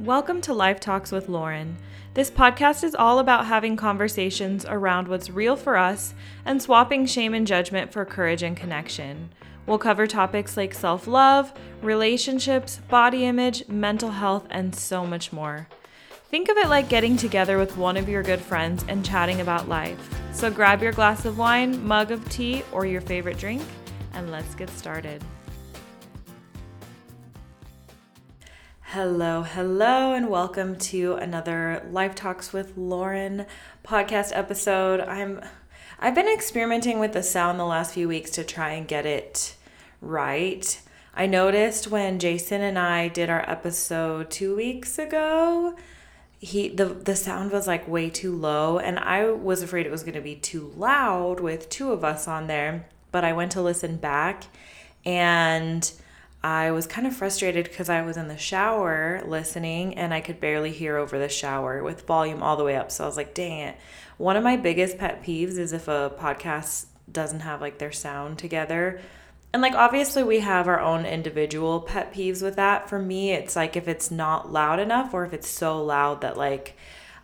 Welcome to Life Talks with Lauren. This podcast is all about having conversations around what's real for us and swapping shame and judgment for courage and connection. We'll cover topics like self love, relationships, body image, mental health, and so much more. Think of it like getting together with one of your good friends and chatting about life. So grab your glass of wine, mug of tea, or your favorite drink, and let's get started. Hello, hello, and welcome to another Life Talks with Lauren podcast episode. I'm I've been experimenting with the sound the last few weeks to try and get it right. I noticed when Jason and I did our episode 2 weeks ago, he the the sound was like way too low and I was afraid it was going to be too loud with two of us on there, but I went to listen back and I was kind of frustrated because I was in the shower listening and I could barely hear over the shower with volume all the way up. So I was like, dang it. One of my biggest pet peeves is if a podcast doesn't have like their sound together. And like obviously we have our own individual pet peeves with that. For me, it's like if it's not loud enough or if it's so loud that like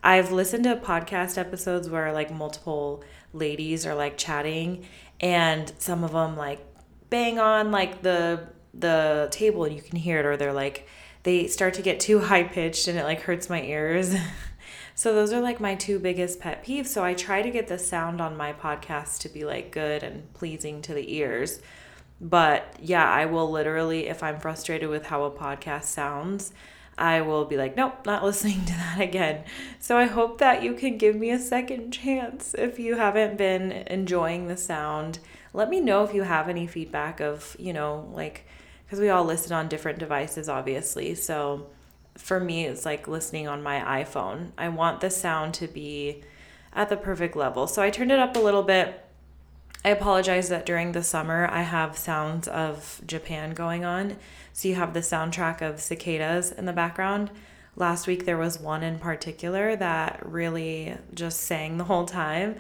I've listened to podcast episodes where like multiple ladies are like chatting and some of them like bang on like the the table and you can hear it or they're like they start to get too high pitched and it like hurts my ears. so those are like my two biggest pet peeves. So I try to get the sound on my podcast to be like good and pleasing to the ears. But yeah, I will literally if I'm frustrated with how a podcast sounds, I will be like, nope, not listening to that again. So I hope that you can give me a second chance if you haven't been enjoying the sound. Let me know if you have any feedback of, you know, like because we all listen on different devices, obviously. So for me, it's like listening on my iPhone. I want the sound to be at the perfect level. So I turned it up a little bit. I apologize that during the summer I have sounds of Japan going on. So you have the soundtrack of cicadas in the background. Last week there was one in particular that really just sang the whole time.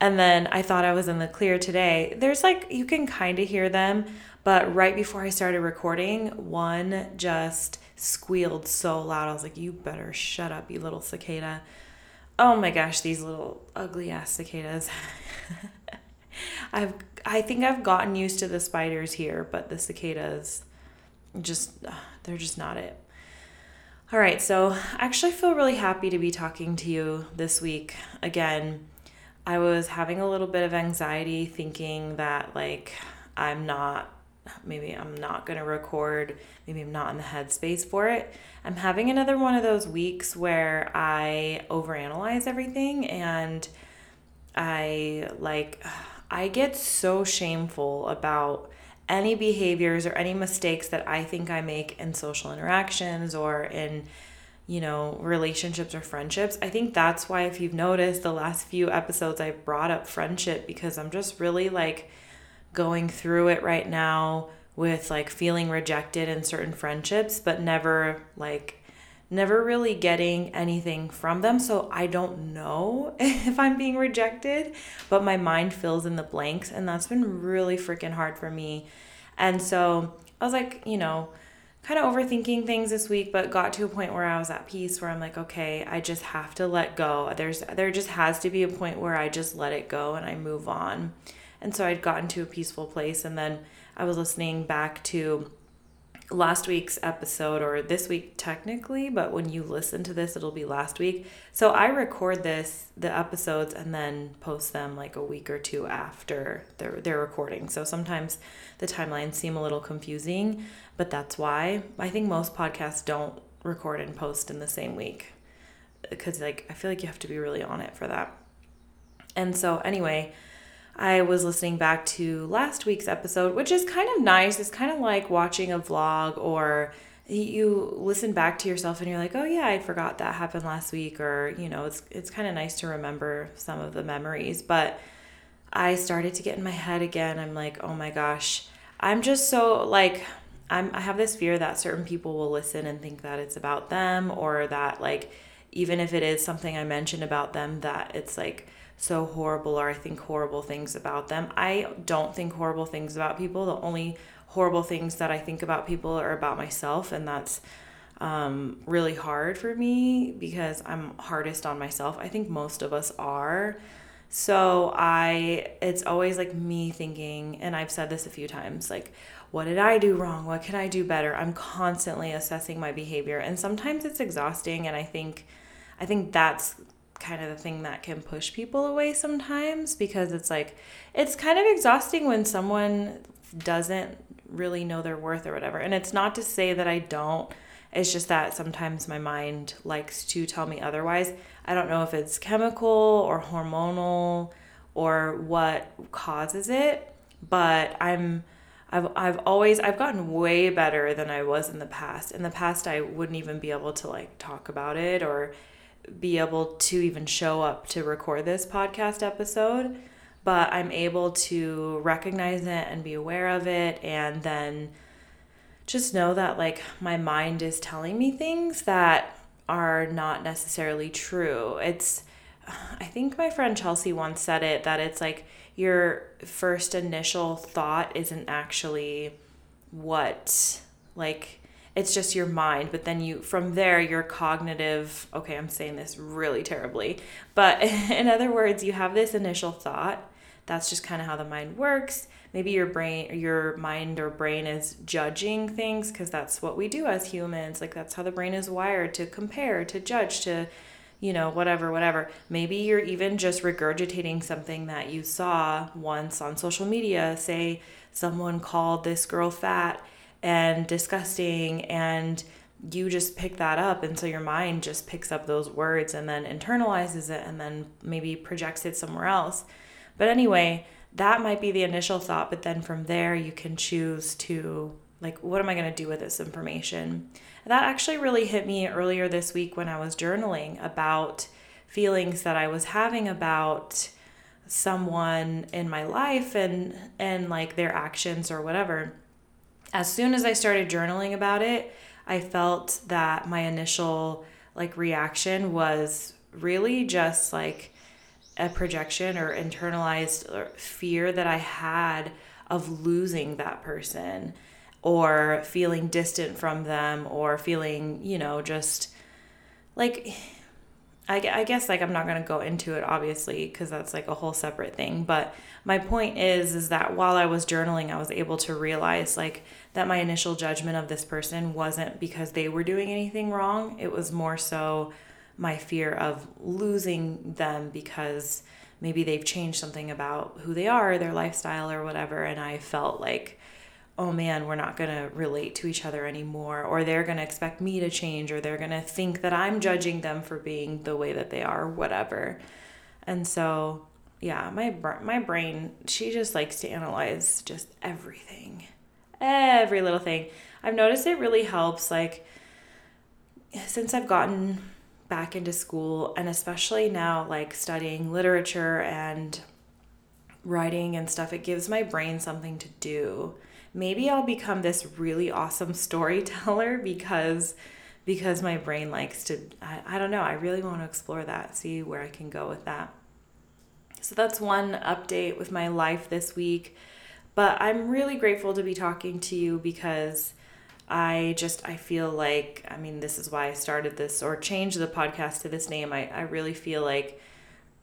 And then I thought I was in the clear today. There's like, you can kind of hear them, but right before I started recording, one just squealed so loud. I was like, you better shut up, you little cicada. Oh my gosh, these little ugly ass cicadas. I've I think I've gotten used to the spiders here, but the cicadas just they're just not it. All right, so I actually feel really happy to be talking to you this week again. I was having a little bit of anxiety thinking that like I'm not maybe I'm not going to record, maybe I'm not in the headspace for it. I'm having another one of those weeks where I overanalyze everything and I like I get so shameful about any behaviors or any mistakes that I think I make in social interactions or in you know, relationships or friendships. I think that's why if you've noticed the last few episodes I brought up friendship because I'm just really like going through it right now with like feeling rejected in certain friendships, but never like never really getting anything from them. So I don't know if I'm being rejected, but my mind fills in the blanks. And that's been really freaking hard for me. And so I was like, you know, kind of overthinking things this week, but got to a point where I was at peace where I'm like, okay, I just have to let go. There's there just has to be a point where I just let it go and I move on. And so I'd gotten to a peaceful place. And then I was listening back to last week's episode or this week technically, but when you listen to this, it'll be last week. So I record this, the episodes, and then post them like a week or two after they're, they're recording. So sometimes the timelines seem a little confusing, but that's why I think most podcasts don't record and post in the same week because like I feel like you have to be really on it for that. And so anyway, I was listening back to last week's episode, which is kind of nice. It's kind of like watching a vlog or you listen back to yourself and you're like, "Oh yeah, I forgot that happened last week," or you know, it's it's kind of nice to remember some of the memories. But I started to get in my head again. I'm like, "Oh my gosh, I'm just so like." I'm, I have this fear that certain people will listen and think that it's about them, or that, like, even if it is something I mentioned about them, that it's like, so horrible or I think horrible things about them. I don't think horrible things about people. The only horrible things that I think about people are about myself, and that's um, really hard for me because I'm hardest on myself. I think most of us are. So I, it's always like me thinking, and I've said this a few times, like, what did I do wrong? What can I do better? I'm constantly assessing my behavior, and sometimes it's exhausting. And I think, I think that's kind of the thing that can push people away sometimes because it's like, it's kind of exhausting when someone doesn't really know their worth or whatever. And it's not to say that I don't it's just that sometimes my mind likes to tell me otherwise. I don't know if it's chemical or hormonal or what causes it, but I'm I've I've always I've gotten way better than I was in the past. In the past I wouldn't even be able to like talk about it or be able to even show up to record this podcast episode, but I'm able to recognize it and be aware of it and then just know that like my mind is telling me things that are not necessarily true. It's I think my friend Chelsea once said it that it's like your first initial thought isn't actually what like it's just your mind but then you from there your cognitive okay i'm saying this really terribly but in other words you have this initial thought that's just kind of how the mind works. Maybe your brain your mind or brain is judging things because that's what we do as humans like that's how the brain is wired to compare to judge to you know whatever whatever. Maybe you're even just regurgitating something that you saw once on social media say someone called this girl fat and disgusting and you just pick that up and so your mind just picks up those words and then internalizes it and then maybe projects it somewhere else but anyway that might be the initial thought, but then from there you can choose to like what am I going to do with this information? That actually really hit me earlier this week when I was journaling about feelings that I was having about someone in my life and and like their actions or whatever. As soon as I started journaling about it, I felt that my initial like reaction was really just like a projection or internalized uh, fear that I had of losing that person or feeling distant from them or feeling, you know, just like I, I guess like I'm not going to go into it obviously because that's like a whole separate thing but my point is is that while I was journaling I was able to realize like that my initial judgment of this person wasn't because they were doing anything wrong it was more so my fear of losing them because maybe they've changed something about who they are, their lifestyle, or whatever. And I felt like, oh man, we're not going to relate to each other anymore, or they're going to expect me to change, or they're going to think that I'm judging them for being the way that they are, whatever. And so, yeah, my my brain, she just likes to analyze just everything. Every little thing. I've noticed it really helps like since I've gotten back into school and especially now like studying literature and writing and stuff it gives my brain something to do maybe i'll become this really awesome storyteller because because my brain likes to I, I don't know i really want to explore that see where i can go with that so that's one update with my life this week but i'm really grateful to be talking to you because I just I feel like I mean this is why I started this or changed the podcast to this name. I, I really feel like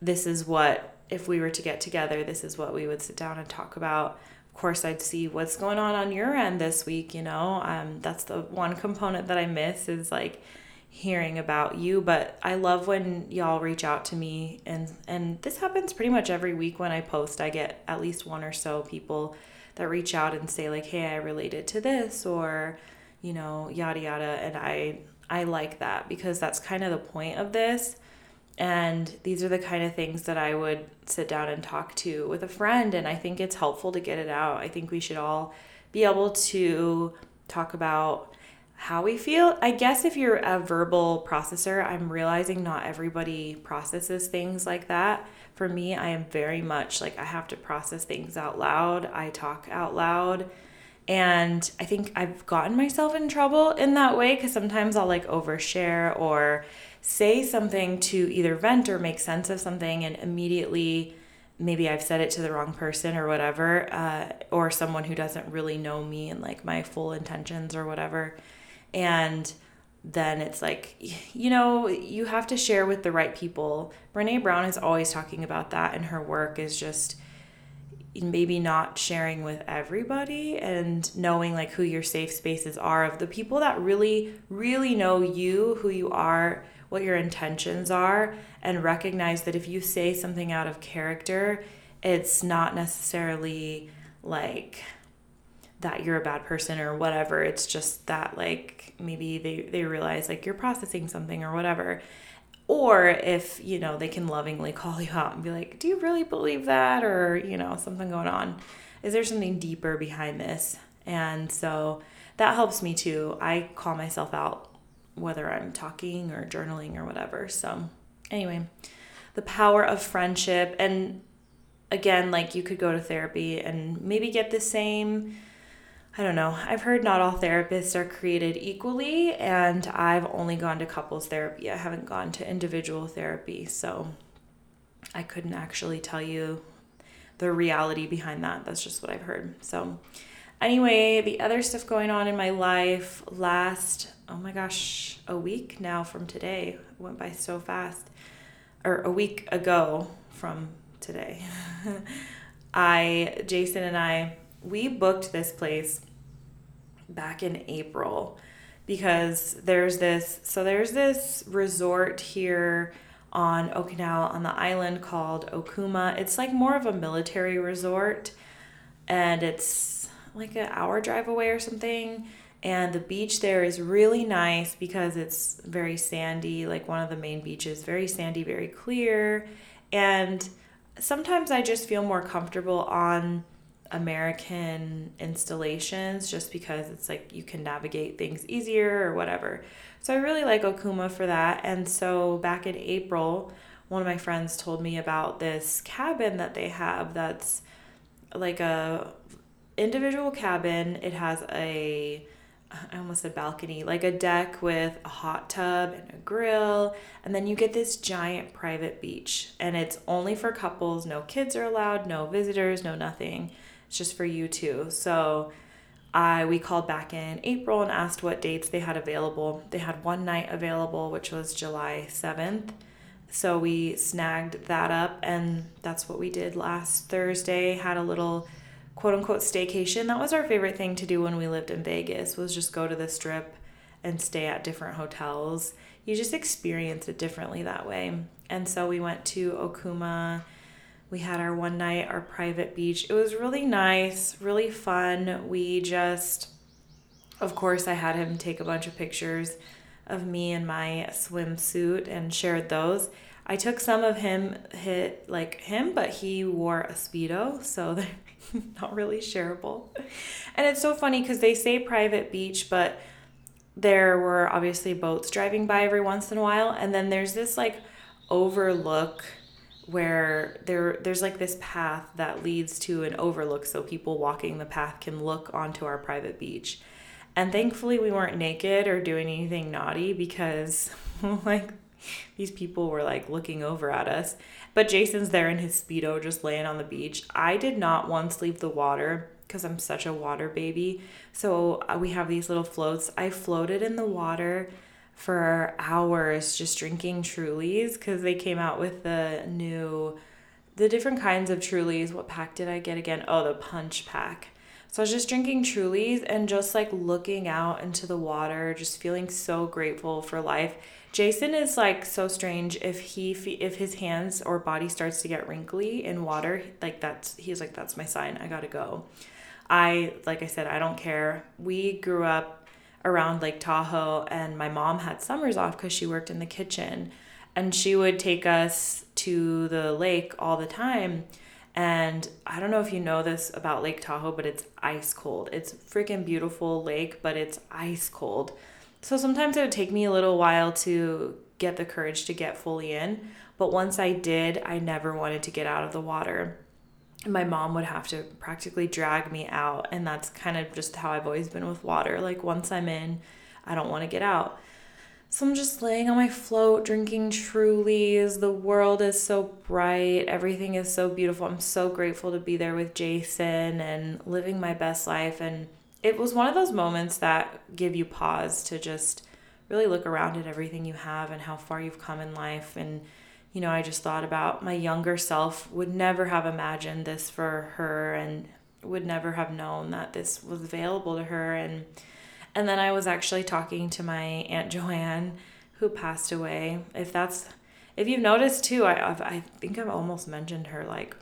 this is what if we were to get together, this is what we would sit down and talk about. Course, I'd see what's going on on your end this week. You know, um, that's the one component that I miss is like hearing about you. But I love when y'all reach out to me, and and this happens pretty much every week when I post. I get at least one or so people that reach out and say like, "Hey, I related to this," or you know, yada yada. And I I like that because that's kind of the point of this. And these are the kind of things that I would sit down and talk to with a friend. And I think it's helpful to get it out. I think we should all be able to talk about how we feel. I guess if you're a verbal processor, I'm realizing not everybody processes things like that. For me, I am very much like I have to process things out loud. I talk out loud. And I think I've gotten myself in trouble in that way because sometimes I'll like overshare or say something to either vent or make sense of something and immediately maybe I've said it to the wrong person or whatever, uh, or someone who doesn't really know me and like my full intentions or whatever. And then it's like, you know, you have to share with the right people. Brene Brown is always talking about that in her work, is just maybe not sharing with everybody and knowing like who your safe spaces are of the people that really, really know you, who you are, what your intentions are, and recognize that if you say something out of character, it's not necessarily like that you're a bad person or whatever. It's just that like maybe they, they realize like you're processing something or whatever. Or if, you know, they can lovingly call you out and be like, Do you really believe that? Or, you know, something going on. Is there something deeper behind this? And so that helps me too. I call myself out whether I'm talking or journaling or whatever. So, anyway, the power of friendship. And again, like you could go to therapy and maybe get the same I don't know. I've heard not all therapists are created equally, and I've only gone to couples therapy. I haven't gone to individual therapy, so I couldn't actually tell you the reality behind that. That's just what I've heard. So, anyway, the other stuff going on in my life last, oh my gosh, a week now from today it went by so fast, or a week ago from today. I, Jason and I, we booked this place back in April because there's this so there's this resort here on Okinawa on the island called Okuma. It's like more of a military resort and it's like an hour drive away or something. And the beach there is really nice because it's very sandy, like one of the main beaches, very sandy, very clear. And sometimes I just feel more comfortable on American installations just because it's like you can navigate things easier or whatever. So I really like Okuma for that. And so back in April, one of my friends told me about this cabin that they have that's like a individual cabin. It has a I almost said balcony, like a deck with a hot tub and a grill, and then you get this giant private beach. And it's only for couples, no kids are allowed, no visitors, no nothing. It's just for you too. So I we called back in April and asked what dates they had available. They had one night available, which was July 7th. So we snagged that up and that's what we did last Thursday. Had a little quote unquote staycation. That was our favorite thing to do when we lived in Vegas was just go to the strip and stay at different hotels. You just experience it differently that way. And so we went to Okuma we had our one night, our private beach. It was really nice, really fun. We just, of course, I had him take a bunch of pictures of me in my swimsuit and shared those. I took some of him hit like him, but he wore a speedo, so they're not really shareable. And it's so funny because they say private beach, but there were obviously boats driving by every once in a while, and then there's this like overlook where there there's like this path that leads to an overlook so people walking the path can look onto our private beach. And thankfully we weren't naked or doing anything naughty because like these people were like looking over at us. But Jason's there in his speedo just laying on the beach. I did not once leave the water because I'm such a water baby. So uh, we have these little floats. I floated in the water for hours just drinking Trulies because they came out with the new, the different kinds of Trulies. What pack did I get again? Oh, the punch pack. So I was just drinking Trulies and just like looking out into the water, just feeling so grateful for life. Jason is like so strange if he if his hands or body starts to get wrinkly in water, like that's he's like that's my sign. I got to go. I like I said I don't care. We grew up around Lake Tahoe, and my mom had summers off because she worked in the kitchen. And she would take us to the lake all the time. And I don't know if you know this about Lake Tahoe, but it's ice cold. It's freaking beautiful lake, but it's ice cold. So sometimes it would take me a little while to get the courage to get fully in. But once I did, I never wanted to get out of the water my mom would have to practically drag me out and that's kind of just how I've always been with water. Like once I'm in I don't want to get out. So I'm just laying on my float drinking Trulies. The world is so bright. Everything is so beautiful. I'm so grateful to be there with Jason and living my best life. And it was one of those moments that give you pause to just really look around at everything you have and how far you've come in life. And, you know, I just thought about my younger self would never have imagined this for her and would never have known that this was available to her. And, and then I was actually talking to my Aunt Joanne who passed away. If that's, if you've noticed too, I, I've, I think I've almost mentioned her like,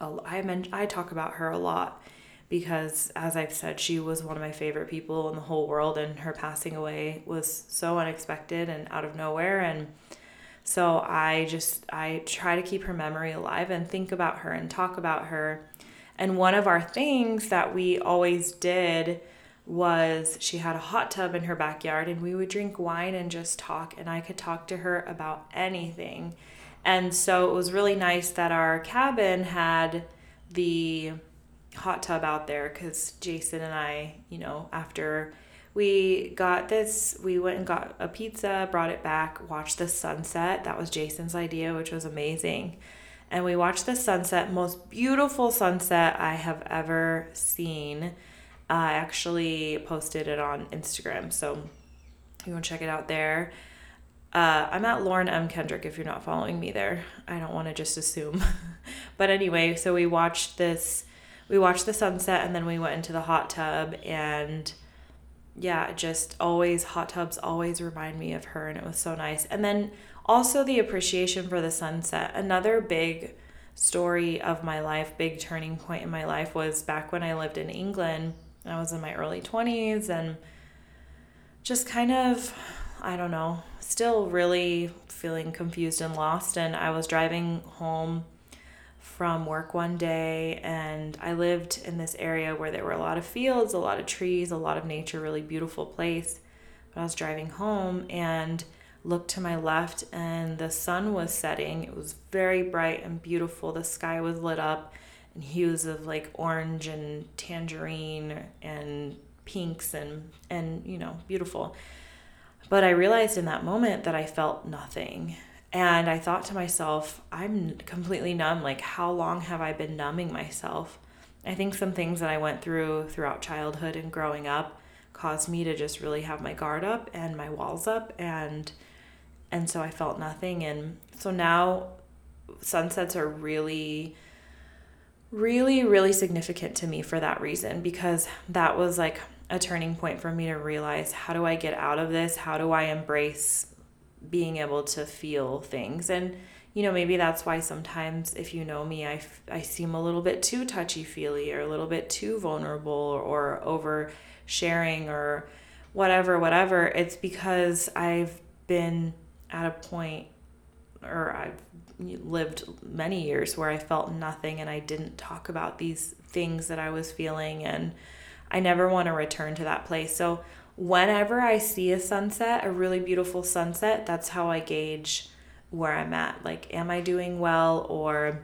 I men- I talk about her a lot because as I've said, she was one of my favorite people in the whole world and her passing away was so unexpected and out of nowhere and so I just I try to keep her memory alive and think about her and talk about her. And one of our things that we always did was she had a hot tub in her backyard and we would drink wine and just talk and I could talk to her about anything. And so it was really nice that our cabin had the hot tub out there because Jason and I, you know, after we got this, we went and got a pizza, brought it back, watched the sunset. That was Jason's idea, which was amazing. And we watched the sunset, most beautiful sunset I have ever seen. I actually posted it on Instagram, so you want to check it out there. Uh, I'm at Lauren M. Kendrick if you're not following me there. I don't want to just assume. but anyway, so we watched this we watched the sunset and then we went into the hot tub and yeah, just always hot tubs always remind me of her and it was so nice. And then also the appreciation for the sunset. Another big story of my life, big turning point in my life was back when I lived in England. I was in my early 20s and just kind of I don't know, still really feeling confused and lost and I was driving home from work one day and I lived in this area where there were a lot of fields, a lot of trees, a lot of nature, really beautiful place. But I was driving home and looked to my left and the sun was setting. It was very bright and beautiful. The sky was lit up in hues of like orange and tangerine and pinks and and you know, beautiful. But I realized in that moment that I felt nothing and I thought to myself, I'm completely numb. Like, how long have I been numbing myself? I think some things that I went through throughout childhood and growing up caused me to just really have my guard up and my walls up and and so I felt nothing and so now sunsets are really really really significant to me for that reason because that was like a turning point for me to realize how do I get out of this? How do I embrace being able to feel things. And you know maybe that's why sometimes if you know me I, I seem a little bit too touchy feely or a little bit too vulnerable or, or over sharing or whatever whatever. It's because i've been at a point or i've lived many years where i felt nothing and i didn't talk about these things that i was feeling and i never want to return to that place. So whenever I see a sunset, a really beautiful sunset, that's how I gauge where I'm at. Like, am I doing well or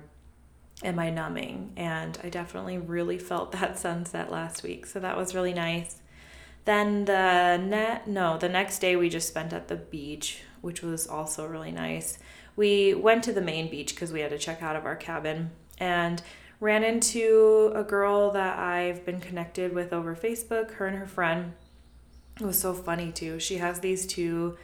am I numbing? And I definitely really felt that sunset last week. So that was really nice. Then the net no, the next day we just spent at the beach, which was also really nice. We went to the main beach because we had to check out of our cabin and ran into a girl that I've been connected with over Facebook, her and her friend it was so funny too. She has these two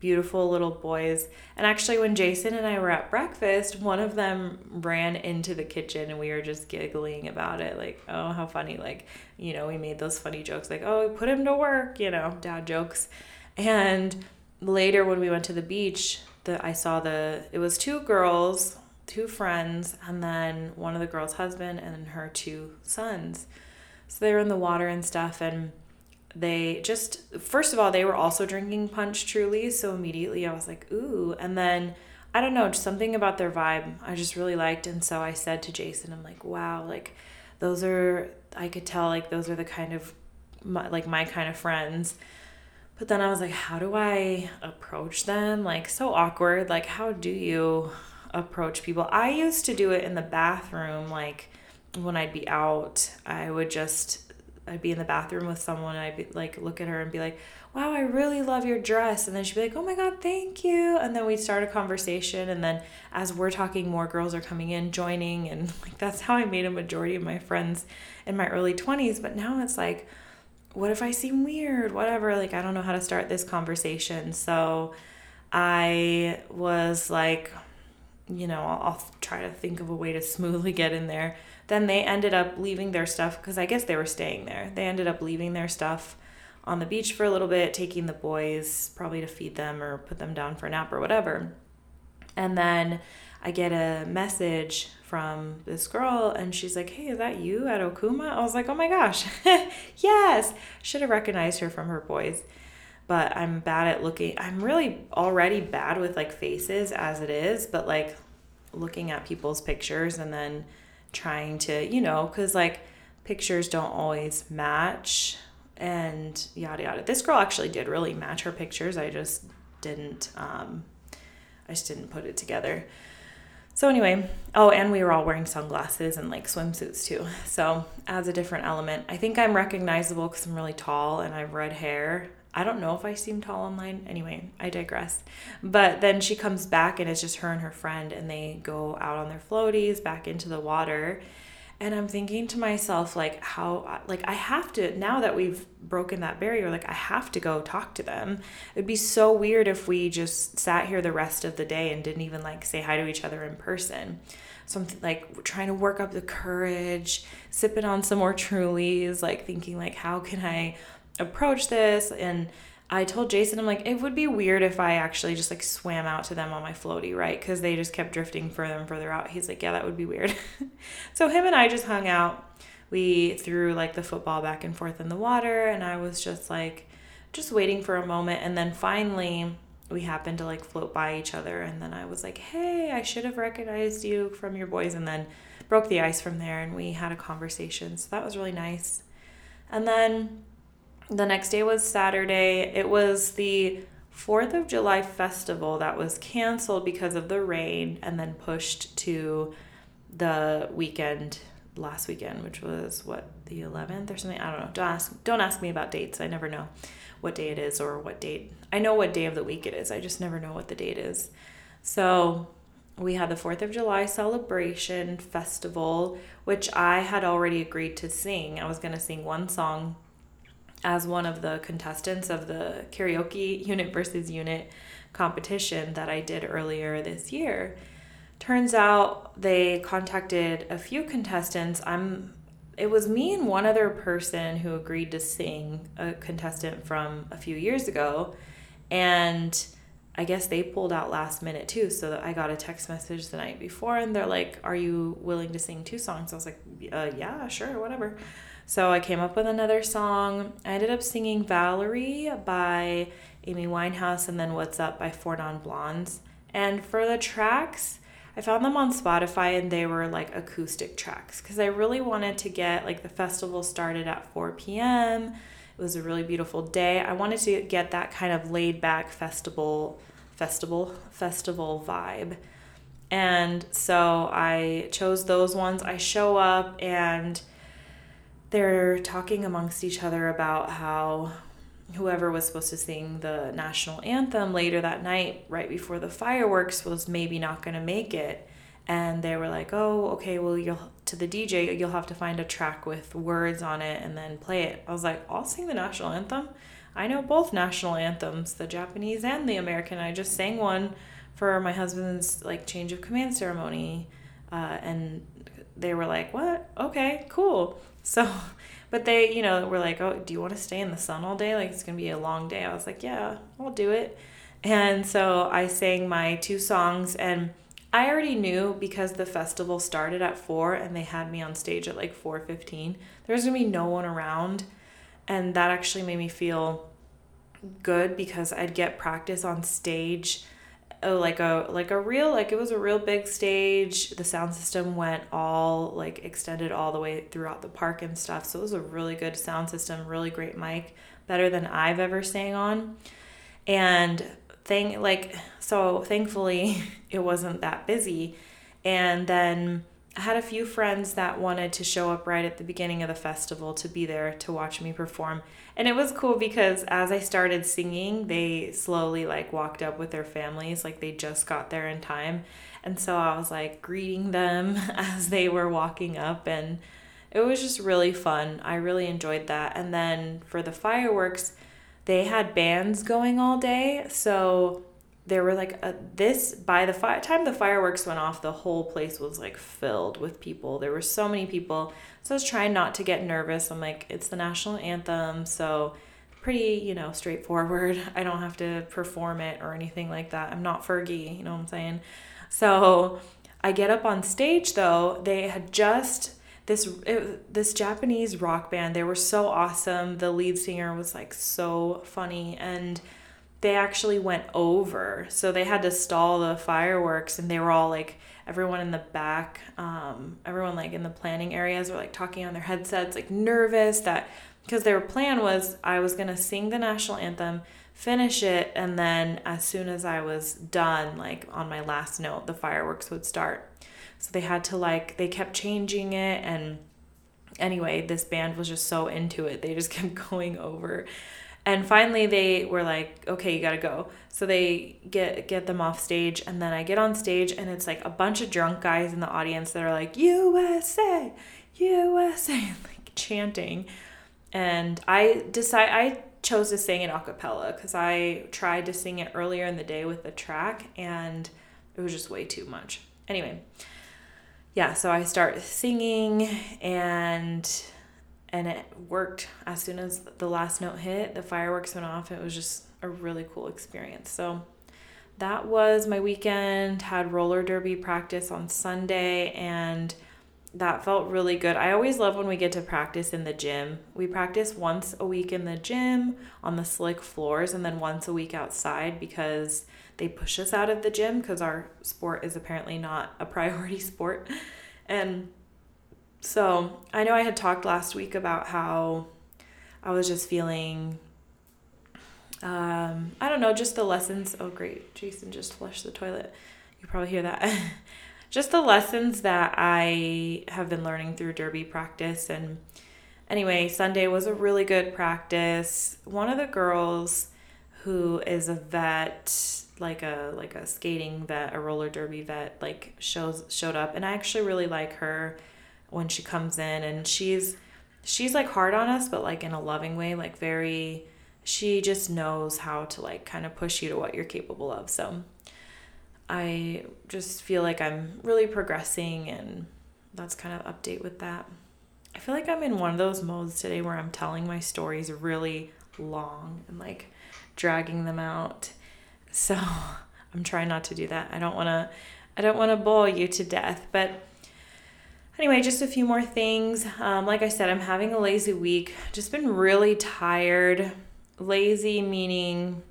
beautiful little boys. And actually, when Jason and I were at breakfast, one of them ran into the kitchen and we were just giggling about it. Like, oh, how funny. Like, you know, we made those funny jokes like, oh, put him to work, you know, dad jokes. And later, when we went to the beach, the, I saw the, it was two girls, two friends, and then one of the girls' husband and her two sons. So they were in the water and stuff. And they just first of all they were also drinking punch truly so immediately i was like ooh and then i don't know just something about their vibe i just really liked and so i said to jason i'm like wow like those are i could tell like those are the kind of my, like my kind of friends. But then i was like how do i approach them? Like so awkward like how do you approach people? I used to do it in the bathroom like when i'd be out i would just I'd be in the bathroom with someone and I'd be like look at her and be like, "Wow, I really love your dress." And then she'd be like, "Oh my god, thank you." And then we'd start a conversation and then as we're talking more girls are coming in, joining and like that's how I made a majority of my friends in my early 20s, but now it's like what if I seem weird? Whatever. Like, I don't know how to start this conversation. So I was like, you know, I'll, I'll try to think of a way to smoothly get in there. Then they ended up leaving their stuff because I guess they were staying there. They ended up leaving their stuff on the beach for a little bit, taking the boys probably to feed them or put them down for a nap or whatever. And then I get a message from this girl and she's like, Hey, is that you at Okuma? I was like, Oh my gosh, yes. Should have recognized her from her boys. But I'm bad at looking. I'm really already bad with like faces as it is, but like looking at people's pictures and then trying to, you know, because like pictures don't always match and yada yada. This girl actually did really match her pictures. I just didn't um I just didn't put it together. So anyway, oh, and we were all wearing sunglasses and like swimsuits too. So adds a different element. I think I'm recognizable because I'm really tall and I have red hair. I don't know if I seem tall online. Anyway, I digress. But then she comes back and it's just her and her friend, and they go out on their floaties back into the water and i'm thinking to myself like how like i have to now that we've broken that barrier like i have to go talk to them it'd be so weird if we just sat here the rest of the day and didn't even like say hi to each other in person so i'm like trying to work up the courage sipping on some more trulies like thinking like how can i approach this and I told Jason, I'm like, it would be weird if I actually just like swam out to them on my floaty, right? Because they just kept drifting further and further out. He's like, yeah, that would be weird. so him and I just hung out. We threw like the football back and forth in the water, and I was just like, just waiting for a moment. And then finally, we happened to like float by each other. And then I was like, hey, I should have recognized you from your boys. And then broke the ice from there, and we had a conversation. So that was really nice. And then the next day was Saturday. It was the 4th of July festival that was canceled because of the rain and then pushed to the weekend last weekend, which was what the 11th or something. I don't know. Don't ask don't ask me about dates. I never know what day it is or what date. I know what day of the week it is. I just never know what the date is. So, we had the 4th of July celebration festival, which I had already agreed to sing. I was going to sing one song as one of the contestants of the karaoke unit versus unit competition that I did earlier this year. Turns out they contacted a few contestants. I'm it was me and one other person who agreed to sing a contestant from a few years ago and I guess they pulled out last minute too. So I got a text message the night before and they're like, Are you willing to sing two songs? I was like, uh, Yeah, sure, whatever. So I came up with another song. I ended up singing Valerie by Amy Winehouse and then What's Up by Four Non Blondes. And for the tracks, I found them on Spotify and they were like acoustic tracks because I really wanted to get like the festival started at 4 p.m. It was a really beautiful day. I wanted to get that kind of laid back festival festival festival vibe. And so I chose those ones. I show up and they're talking amongst each other about how whoever was supposed to sing the national anthem later that night, right before the fireworks, was maybe not going to make it. And they were like, "Oh, okay. Well, you'll to the DJ, you'll have to find a track with words on it and then play it." I was like, "I'll sing the national anthem. I know both national anthems, the Japanese and the American. I just sang one for my husband's like change of command ceremony, uh, and they were like, "What? Okay, cool." So, but they, you know, were like, oh, do you want to stay in the sun all day? Like, it's going to be a long day. I was like, yeah, I'll do it. And so I sang my two songs and I already knew because the festival started at 4 and they had me on stage at like 4:15. There was going to be no one around and that actually made me feel good because I'd get practice on stage like a like a real like it was a real big stage. The sound system went all like extended all the way throughout the park and stuff. So it was a really good sound system really great mic better than i've ever sang on. And thing like so thankfully it wasn't that busy. And then I had a few friends that wanted to show up right at the beginning of the festival to be there to watch me perform. And it was cool because as I started singing, they slowly like walked up with their families, like they just got there in time. And so I was like greeting them as they were walking up and it was just really fun. I really enjoyed that. And then for the fireworks, they had bands going all day. So there were like a, this by the fi- time the fireworks went off, the whole place was like filled with people. There were so many people. So I was trying not to get nervous. I'm like, it's the national anthem. So pretty, you know, straightforward. I don't have to perform it or anything like that. I'm not Fergie, you know what I'm saying? So I get up on stage though. They had just this it, this Japanese rock band. They were so awesome. The lead singer was like so funny and they actually went over. So they had to stall the fireworks and they were all like everyone in the back, um, everyone like in the planning areas were like talking on their headsets, like nervous that because their plan was I was gonna sing the national anthem, finish it, and then as soon as I was done, like on my last note, the fireworks would start. So they had to like they kept changing it and anyway, this band was just so into it. They just kept going over. And finally they were like, "Okay, you got to go." So they get get them off stage and then I get on stage and it's like a bunch of drunk guys in the audience that are like, "USA! USA!" like chanting. And I decide I chose to sing it a cappella cuz I tried to sing it earlier in the day with the track and it was just way too much. Anyway, yeah, so I start singing and and it worked as soon as the last note hit, the fireworks went off. It was just a really cool experience. So that was my weekend. Had roller derby practice on Sunday and that felt really good. I always love when we get to practice in the gym. We practice once a week in the gym on the slick floors and then once a week outside because they push us out of the gym because our sport is apparently not a priority sport. And so I know I had talked last week about how I was just feeling, um, I don't know, just the lessons. Oh, great. Jason just flushed the toilet. You probably hear that. just the lessons that I have been learning through derby practice. And anyway, Sunday was a really good practice. One of the girls who is a vet like a like a skating vet, a roller derby vet, like shows showed up, and I actually really like her when she comes in, and she's she's like hard on us, but like in a loving way, like very. She just knows how to like kind of push you to what you're capable of. So I just feel like I'm really progressing, and that's kind of update with that. I feel like I'm in one of those modes today where I'm telling my stories really long and like dragging them out so I'm trying not to do that. I don't want to I don't want to bore you to death, but anyway, just a few more things. Um, like I said, I'm having a lazy week. Just been really tired. Lazy meaning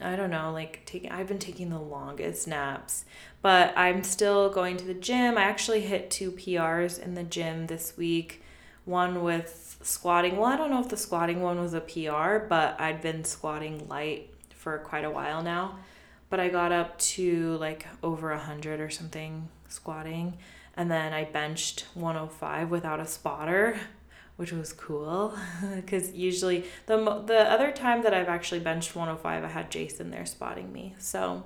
I don't know, like taking I've been taking the longest naps, but I'm still going to the gym. I actually hit two PRs in the gym this week. One with squatting. Well, I don't know if the squatting one was a PR, but I'd been squatting light for quite a while now, but I got up to like over a hundred or something squatting, and then I benched 105 without a spotter, which was cool because usually the the other time that I've actually benched 105, I had Jason there spotting me. So.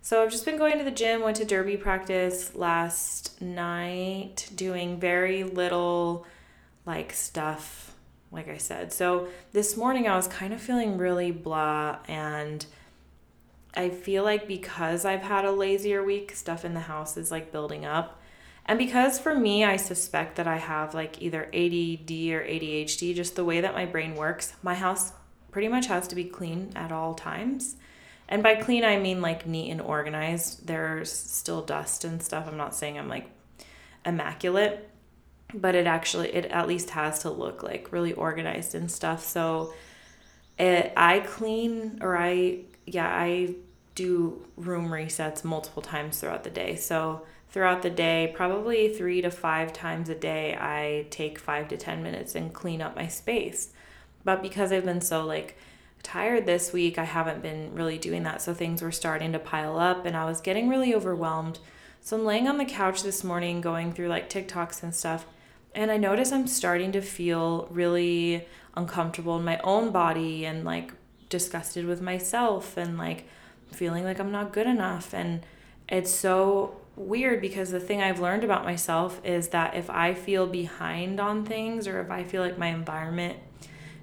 So I've just been going to the gym, went to derby practice last night, doing very little like stuff like I said. So this morning I was kind of feeling really blah and I feel like because I've had a lazier week, stuff in the house is like building up. And because for me, I suspect that I have like either ADD or ADHD, just the way that my brain works, my house pretty much has to be clean at all times. And by clean, I mean like neat and organized. There's still dust and stuff. I'm not saying I'm like immaculate, but it actually it at least has to look like really organized and stuff so it i clean or i yeah i do room resets multiple times throughout the day so throughout the day probably three to five times a day i take five to ten minutes and clean up my space. But because i've been so like tired this week i haven't been really doing that. So things were starting to pile up and i was getting really overwhelmed. So i'm laying on the couch this morning going through like tiktoks and stuff and I notice I'm starting to feel really uncomfortable in my own body and like disgusted with myself and like feeling like I'm not good enough. And it's so weird because the thing I've learned about myself is that if I feel behind on things or if I feel like my environment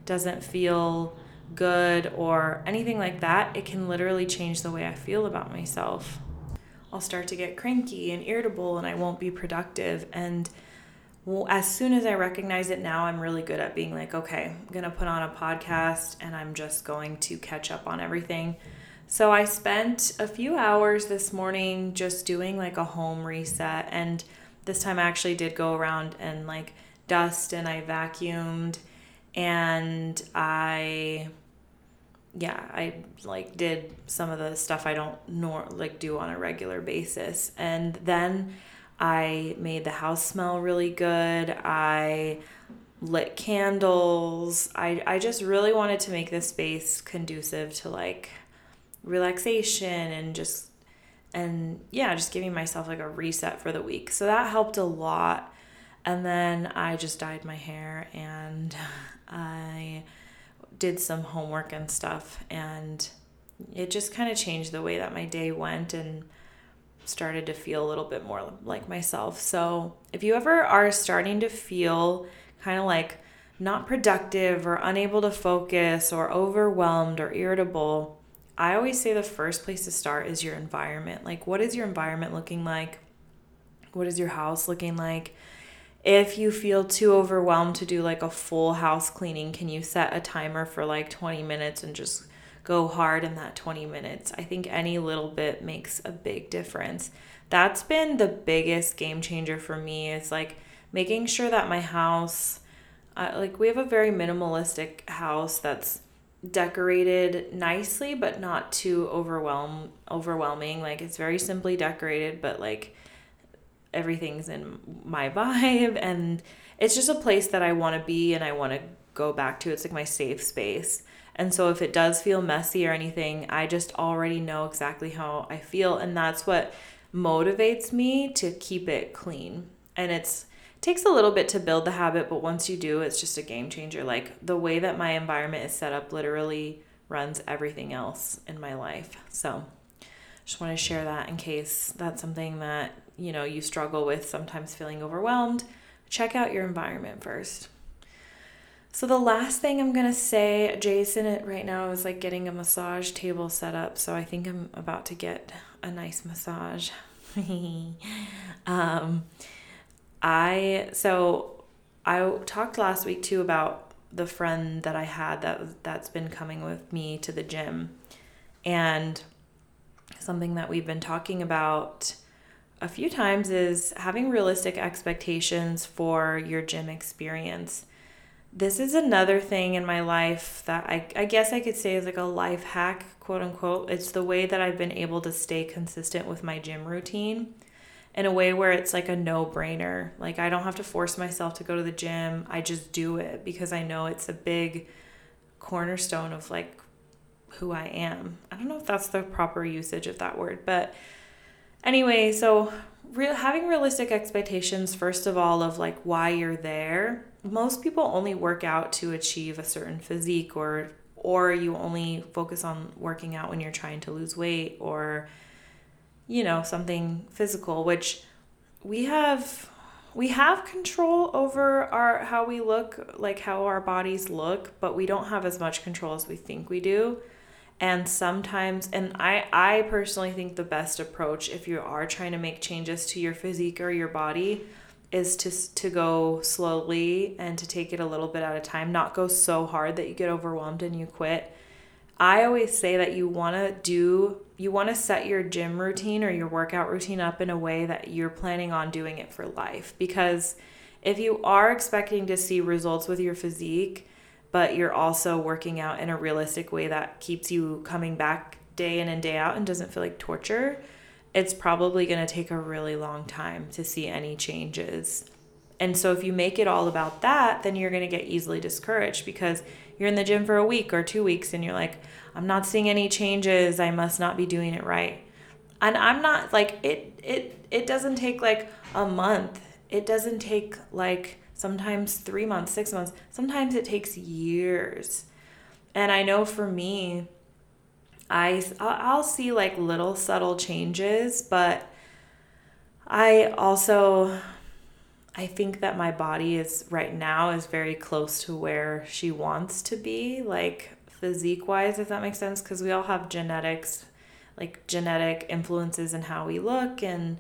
doesn't feel good or anything like that, it can literally change the way I feel about myself. I'll start to get cranky and irritable and I won't be productive. And well, as soon as I recognize it now, I'm really good at being like, okay, I'm going to put on a podcast and I'm just going to catch up on everything. So I spent a few hours this morning just doing like a home reset. And this time I actually did go around and like dust and I vacuumed and I yeah, I like did some of the stuff I don't nor like do on a regular basis. And then I made the house smell really good. I lit candles. I I just really wanted to make this space conducive to like relaxation and just and yeah, just giving myself like a reset for the week. So that helped a lot. And then I just dyed my hair and I did some homework and stuff and it just kind of changed the way that my day went and started to feel a little bit more like myself. So, if you ever are starting to feel kind of like not productive or unable to focus or overwhelmed or irritable, I always say the first place to start is your environment. Like, what is your environment looking like? What is your house looking like? If you feel too overwhelmed to do like a full house cleaning, can you set a timer for like 20 minutes and just go hard in that 20 minutes? I think any little bit makes a big difference. That's been the biggest game changer for me. is like making sure that my house, uh, like, we have a very minimalistic house that's decorated nicely but not too overwhelm overwhelming. Like it's very simply decorated but like everything's in my vibe. And it's just a place that I want to be and I want to go back to. It's like my safe space. And so if it does feel messy or anything I just already know exactly how I feel. And that's what motivates me to keep it clean. And it's takes a little bit to build the habit, but once you do, it's just a game changer. Like the way that my environment is set up literally runs everything else in my life. So, just want to share that in case that's something that, you know, you struggle with sometimes feeling overwhelmed. Check out your environment first. So the last thing I'm gonna say, Jason right now is like getting a massage table set up. So I think I'm about to get a nice massage. um, I so I talked last week too about the friend that I had that that's been coming with me to the gym and something that we've been talking about a few times is having realistic expectations for your gym experience. This is another thing in my life that I, I guess I could say is like a life hack, quote unquote. It's the way that I've been able to stay consistent with my gym routine in a way where it's like a no brainer. Like I don't have to force myself to go to the gym. I just do it because I know it's a big cornerstone of like who I am. I don't know if that's the proper usage of that word, but anyway, so real having realistic expectations first of all of like why you're there. Most people only work out to achieve a certain physique or or you only focus on working out when you're trying to lose weight or you know, something physical, which we have we have control over our how we look, like how our bodies look, but we don't have as much control as we think we do. And sometimes and I I personally think the best approach if you are trying to make changes to your physique or your body is to to go slowly and to take it a little bit at a time, not go so hard that you get overwhelmed and you quit I always say that you want to do, you want to set your gym routine or your workout routine up in a way that you're planning on doing it for life. Because if you are expecting to see results with your physique, but you're also working out in a realistic way that keeps you coming back day in and day out and doesn't feel like torture, it's probably going to take a really long time to see any changes. And so if you make it all about that, then you're going to get easily discouraged because you're in the gym for a week or two weeks and you're like, I'm not seeing any changes. I must not be doing it right. And I'm not like it it it doesn't take like a month. It doesn't take like sometimes 3 months, 6 months. Sometimes it takes years. And I know for me I I'll see like little subtle changes, but I also I think that my body is right now is very close to where she wants to be, like physique wise, if that makes sense, because we all have genetics, like genetic influences in how we look and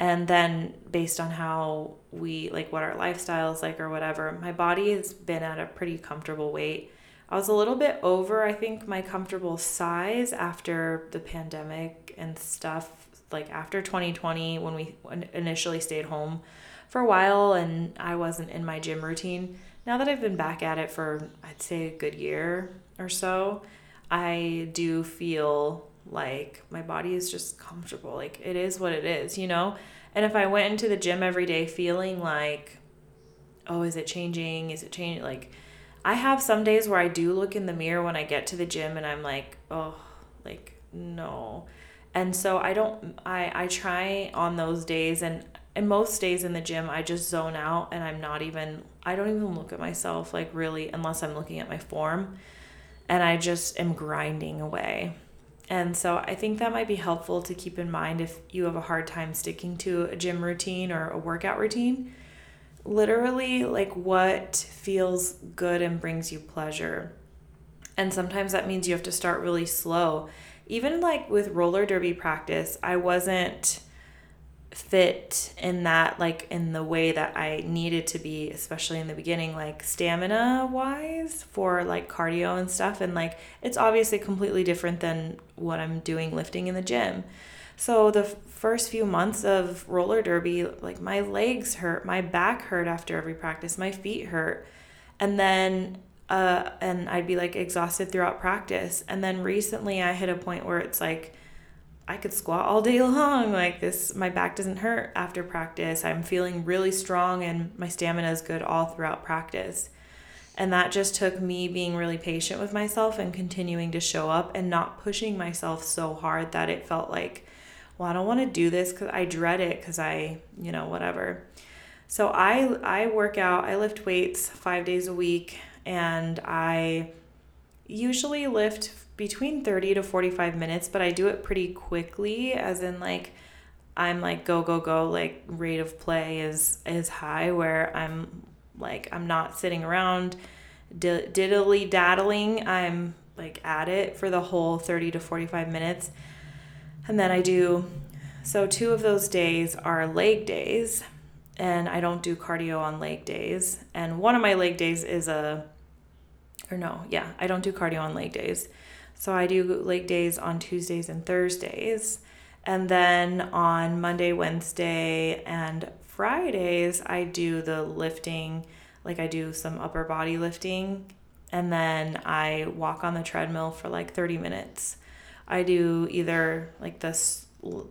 and then based on how we like what our lifestyle is like or whatever, my body has been at a pretty comfortable weight. I was a little bit over, I think, my comfortable size after the pandemic and stuff, like after 2020 when we initially stayed home for a while and I wasn't in my gym routine. Now that I've been back at it for, I'd say, a good year or so, I do feel like my body is just comfortable. Like it is what it is, you know? And if I went into the gym every day feeling like, oh, is it changing? Is it changing? Like, I have some days where I do look in the mirror when I get to the gym and I'm like, oh, like, no. And so I don't, I, I try on those days and and most days in the gym i just zone out and i'm not even i don't even look at myself like really unless i'm looking at my form. And i just am grinding away. And so i think that might be helpful to keep in mind if you have a hard time sticking to a gym routine or a workout routine. Literally like what feels good and brings you pleasure. And sometimes that means you have to start really slow. Even like with roller derby practice i wasn't fit in that like in the way that I needed to be especially in the beginning like stamina wise for like cardio and stuff and like it's obviously completely different than what I'm doing lifting in the gym. So the first few months of roller derby like my legs hurt, my back hurt after every practice, my feet hurt. And then uh and I'd be like exhausted throughout practice. And then recently I hit a point where it's like I could squat all day long. Like this, my back doesn't hurt after practice. I'm feeling really strong and my stamina is good all throughout practice. And that just took me being really patient with myself and continuing to show up and not pushing myself so hard that it felt like, well, I don't want to do this because I dread it because I, you know, whatever. So I I work out, I lift weights five days a week, and I usually lift between 30 to 45 minutes, but I do it pretty quickly, as in like I'm like go go go like rate of play is is high where I'm like I'm not sitting around diddly daddling. I'm like at it for the whole 30 to 45 minutes. And then I do so two of those days are leg days and I don't do cardio on leg days. And one of my leg days is a or no, yeah, I don't do cardio on leg days. So I do leg days on Tuesdays and Thursdays. And then on Monday, Wednesday, and Fridays, I do the lifting, like I do some upper body lifting. And then I walk on the treadmill for like 30 minutes. I do either like the,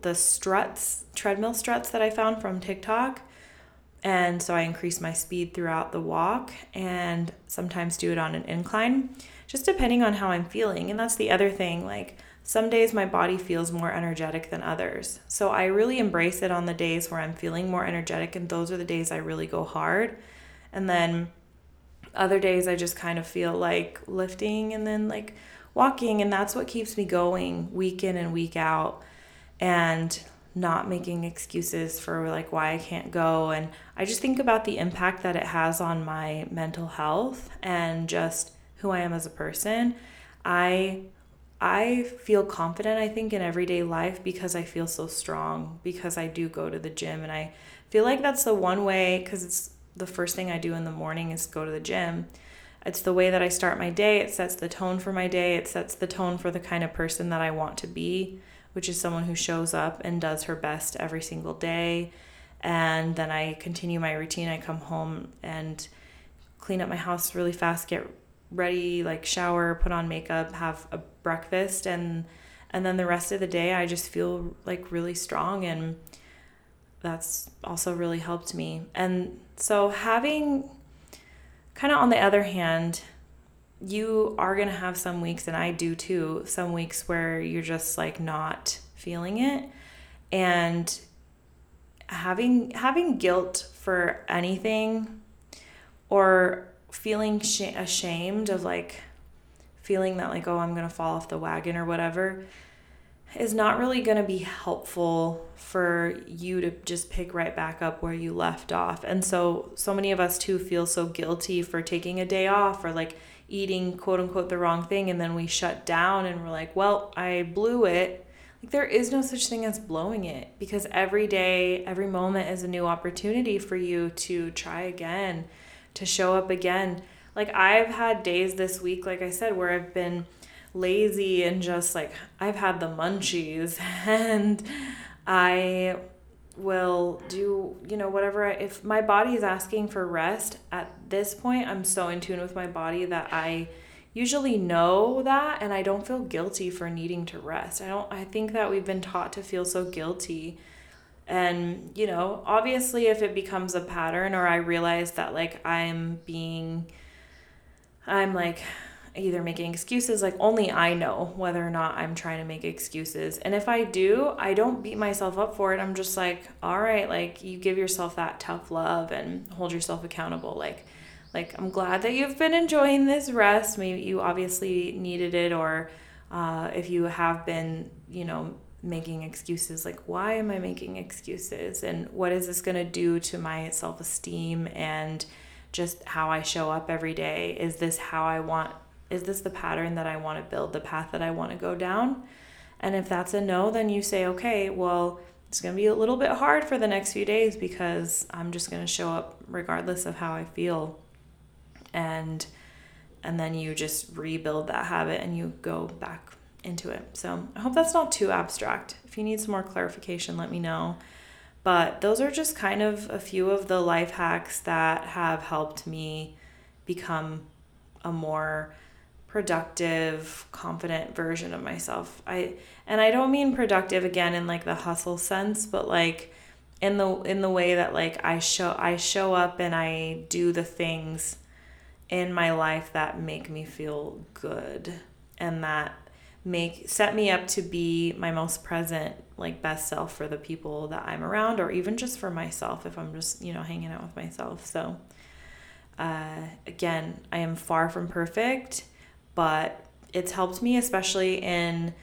the struts, treadmill struts that I found from TikTok. And so I increase my speed throughout the walk and sometimes do it on an incline just depending on how I'm feeling. And that's the other thing. Like, some days my body feels more energetic than others. So I really embrace it on the days where I'm feeling more energetic, and those are the days I really go hard. And then other days I just kind of feel like lifting and then like walking, and that's what keeps me going week in and week out. And not making excuses for like why I can't go and I just think about the impact that it has on my mental health and just who I am as a person, I I feel confident I think in everyday life because I feel so strong because I do go to the gym and I feel like that's the one way cuz it's the first thing I do in the morning is go to the gym. It's the way that I start my day. It sets the tone for my day. It sets the tone for the kind of person that I want to be, which is someone who shows up and does her best every single day. And then I continue my routine. I come home and clean up my house really fast, get ready, like shower, put on makeup, have a breakfast and and then the rest of the day I just feel like really strong and that's also really helped me. And so having kind of on the other hand, you are going to have some weeks and I do too, some weeks where you're just like not feeling it and having having guilt for anything or feeling sh- ashamed of like feeling that like oh i'm gonna fall off the wagon or whatever is not really to be helpful for you to just pick right back up where you left off. And so, so many of us too feel so guilty for taking a day off or like eating quote unquote the wrong thing. And then we shut down and we're like, well, I blew it. Like, there is no such thing as blowing it because every day, every moment is a new opportunity for you to try again, to show up again. Like, I've had days this week, like I said, where I've been lazy and just like I've had the munchies and I will do, you know, whatever. I, if my body is asking for rest at this point, I'm so in tune with my body that I usually know that and I don't feel guilty for needing to rest. I don't I think that we've been taught to feel so guilty. And, you know, obviously if it becomes a pattern or I realize that like I'm being I'm like either making excuses like only I know whether or not I'm trying to make excuses. And if I do, I don't beat myself up for it. I'm just like, all right, like you give yourself that tough love and hold yourself accountable. Like like I'm glad that you've been enjoying this rest. Maybe you obviously needed it or uh, if you have been, you know, making excuses like why am I making excuses and what is this going to do to my self-esteem and just how I show up every day? Is this how I want is this the pattern that I want to build, the path that I want to go down? And if that's a no, then you say, okay, well, it's going to be a little bit hard for the next few days because I'm just going to show up regardless of how I feel. And and then you just rebuild that habit and you go back into it. So, I hope that's not too abstract. If you need some more clarification, let me know. But those are just kind of a few of the life hacks that have helped me become a more productive, confident version of myself. I and I don't mean productive again in like the hustle sense, but like in the in the way that like I show I show up and I do the things in my life that make me feel good and that make set me up to be my most present like best self for the people that I'm around or even just for myself if I'm just, you know, hanging out with myself. So uh, again, I am far from perfect but it's helped me especially in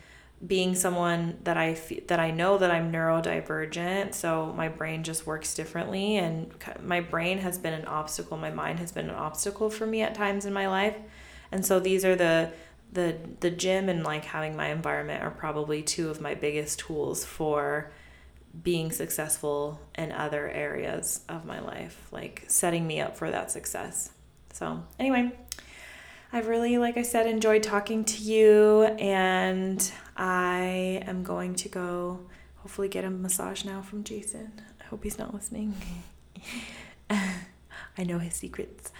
being someone that I that I know that I'm neurodivergent, so my brain just works differently and my brain has been an obstacle, my mind has been an obstacle for me at times in my life. And so these are the the the gym and like having my environment are probably two of my biggest tools for being successful in other areas of my life, like setting me up for that success. So, anyway, I've really, like I said, enjoyed talking to you, and I am going to go hopefully get a massage now from Jason. I hope he's not listening. I know his secrets.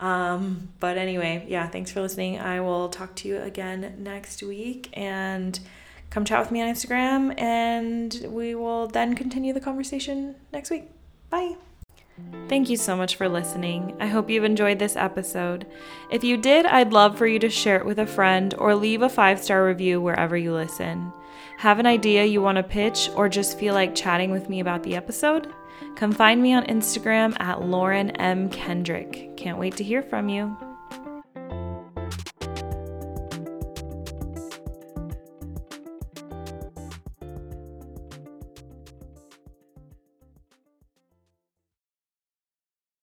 Um, but anyway, yeah, thanks for listening. I will talk to you again next week and come chat with me on Instagram, and we will then continue the conversation next week. Bye. Thank you so much for listening. I hope you've enjoyed this episode. If you did, I'd love for you to share it with a friend or leave a five star review wherever you listen. Have an idea you want to pitch or just feel like chatting with me about the episode? Come find me on Instagram at Lauren M. Kendrick. Can't wait to hear from you.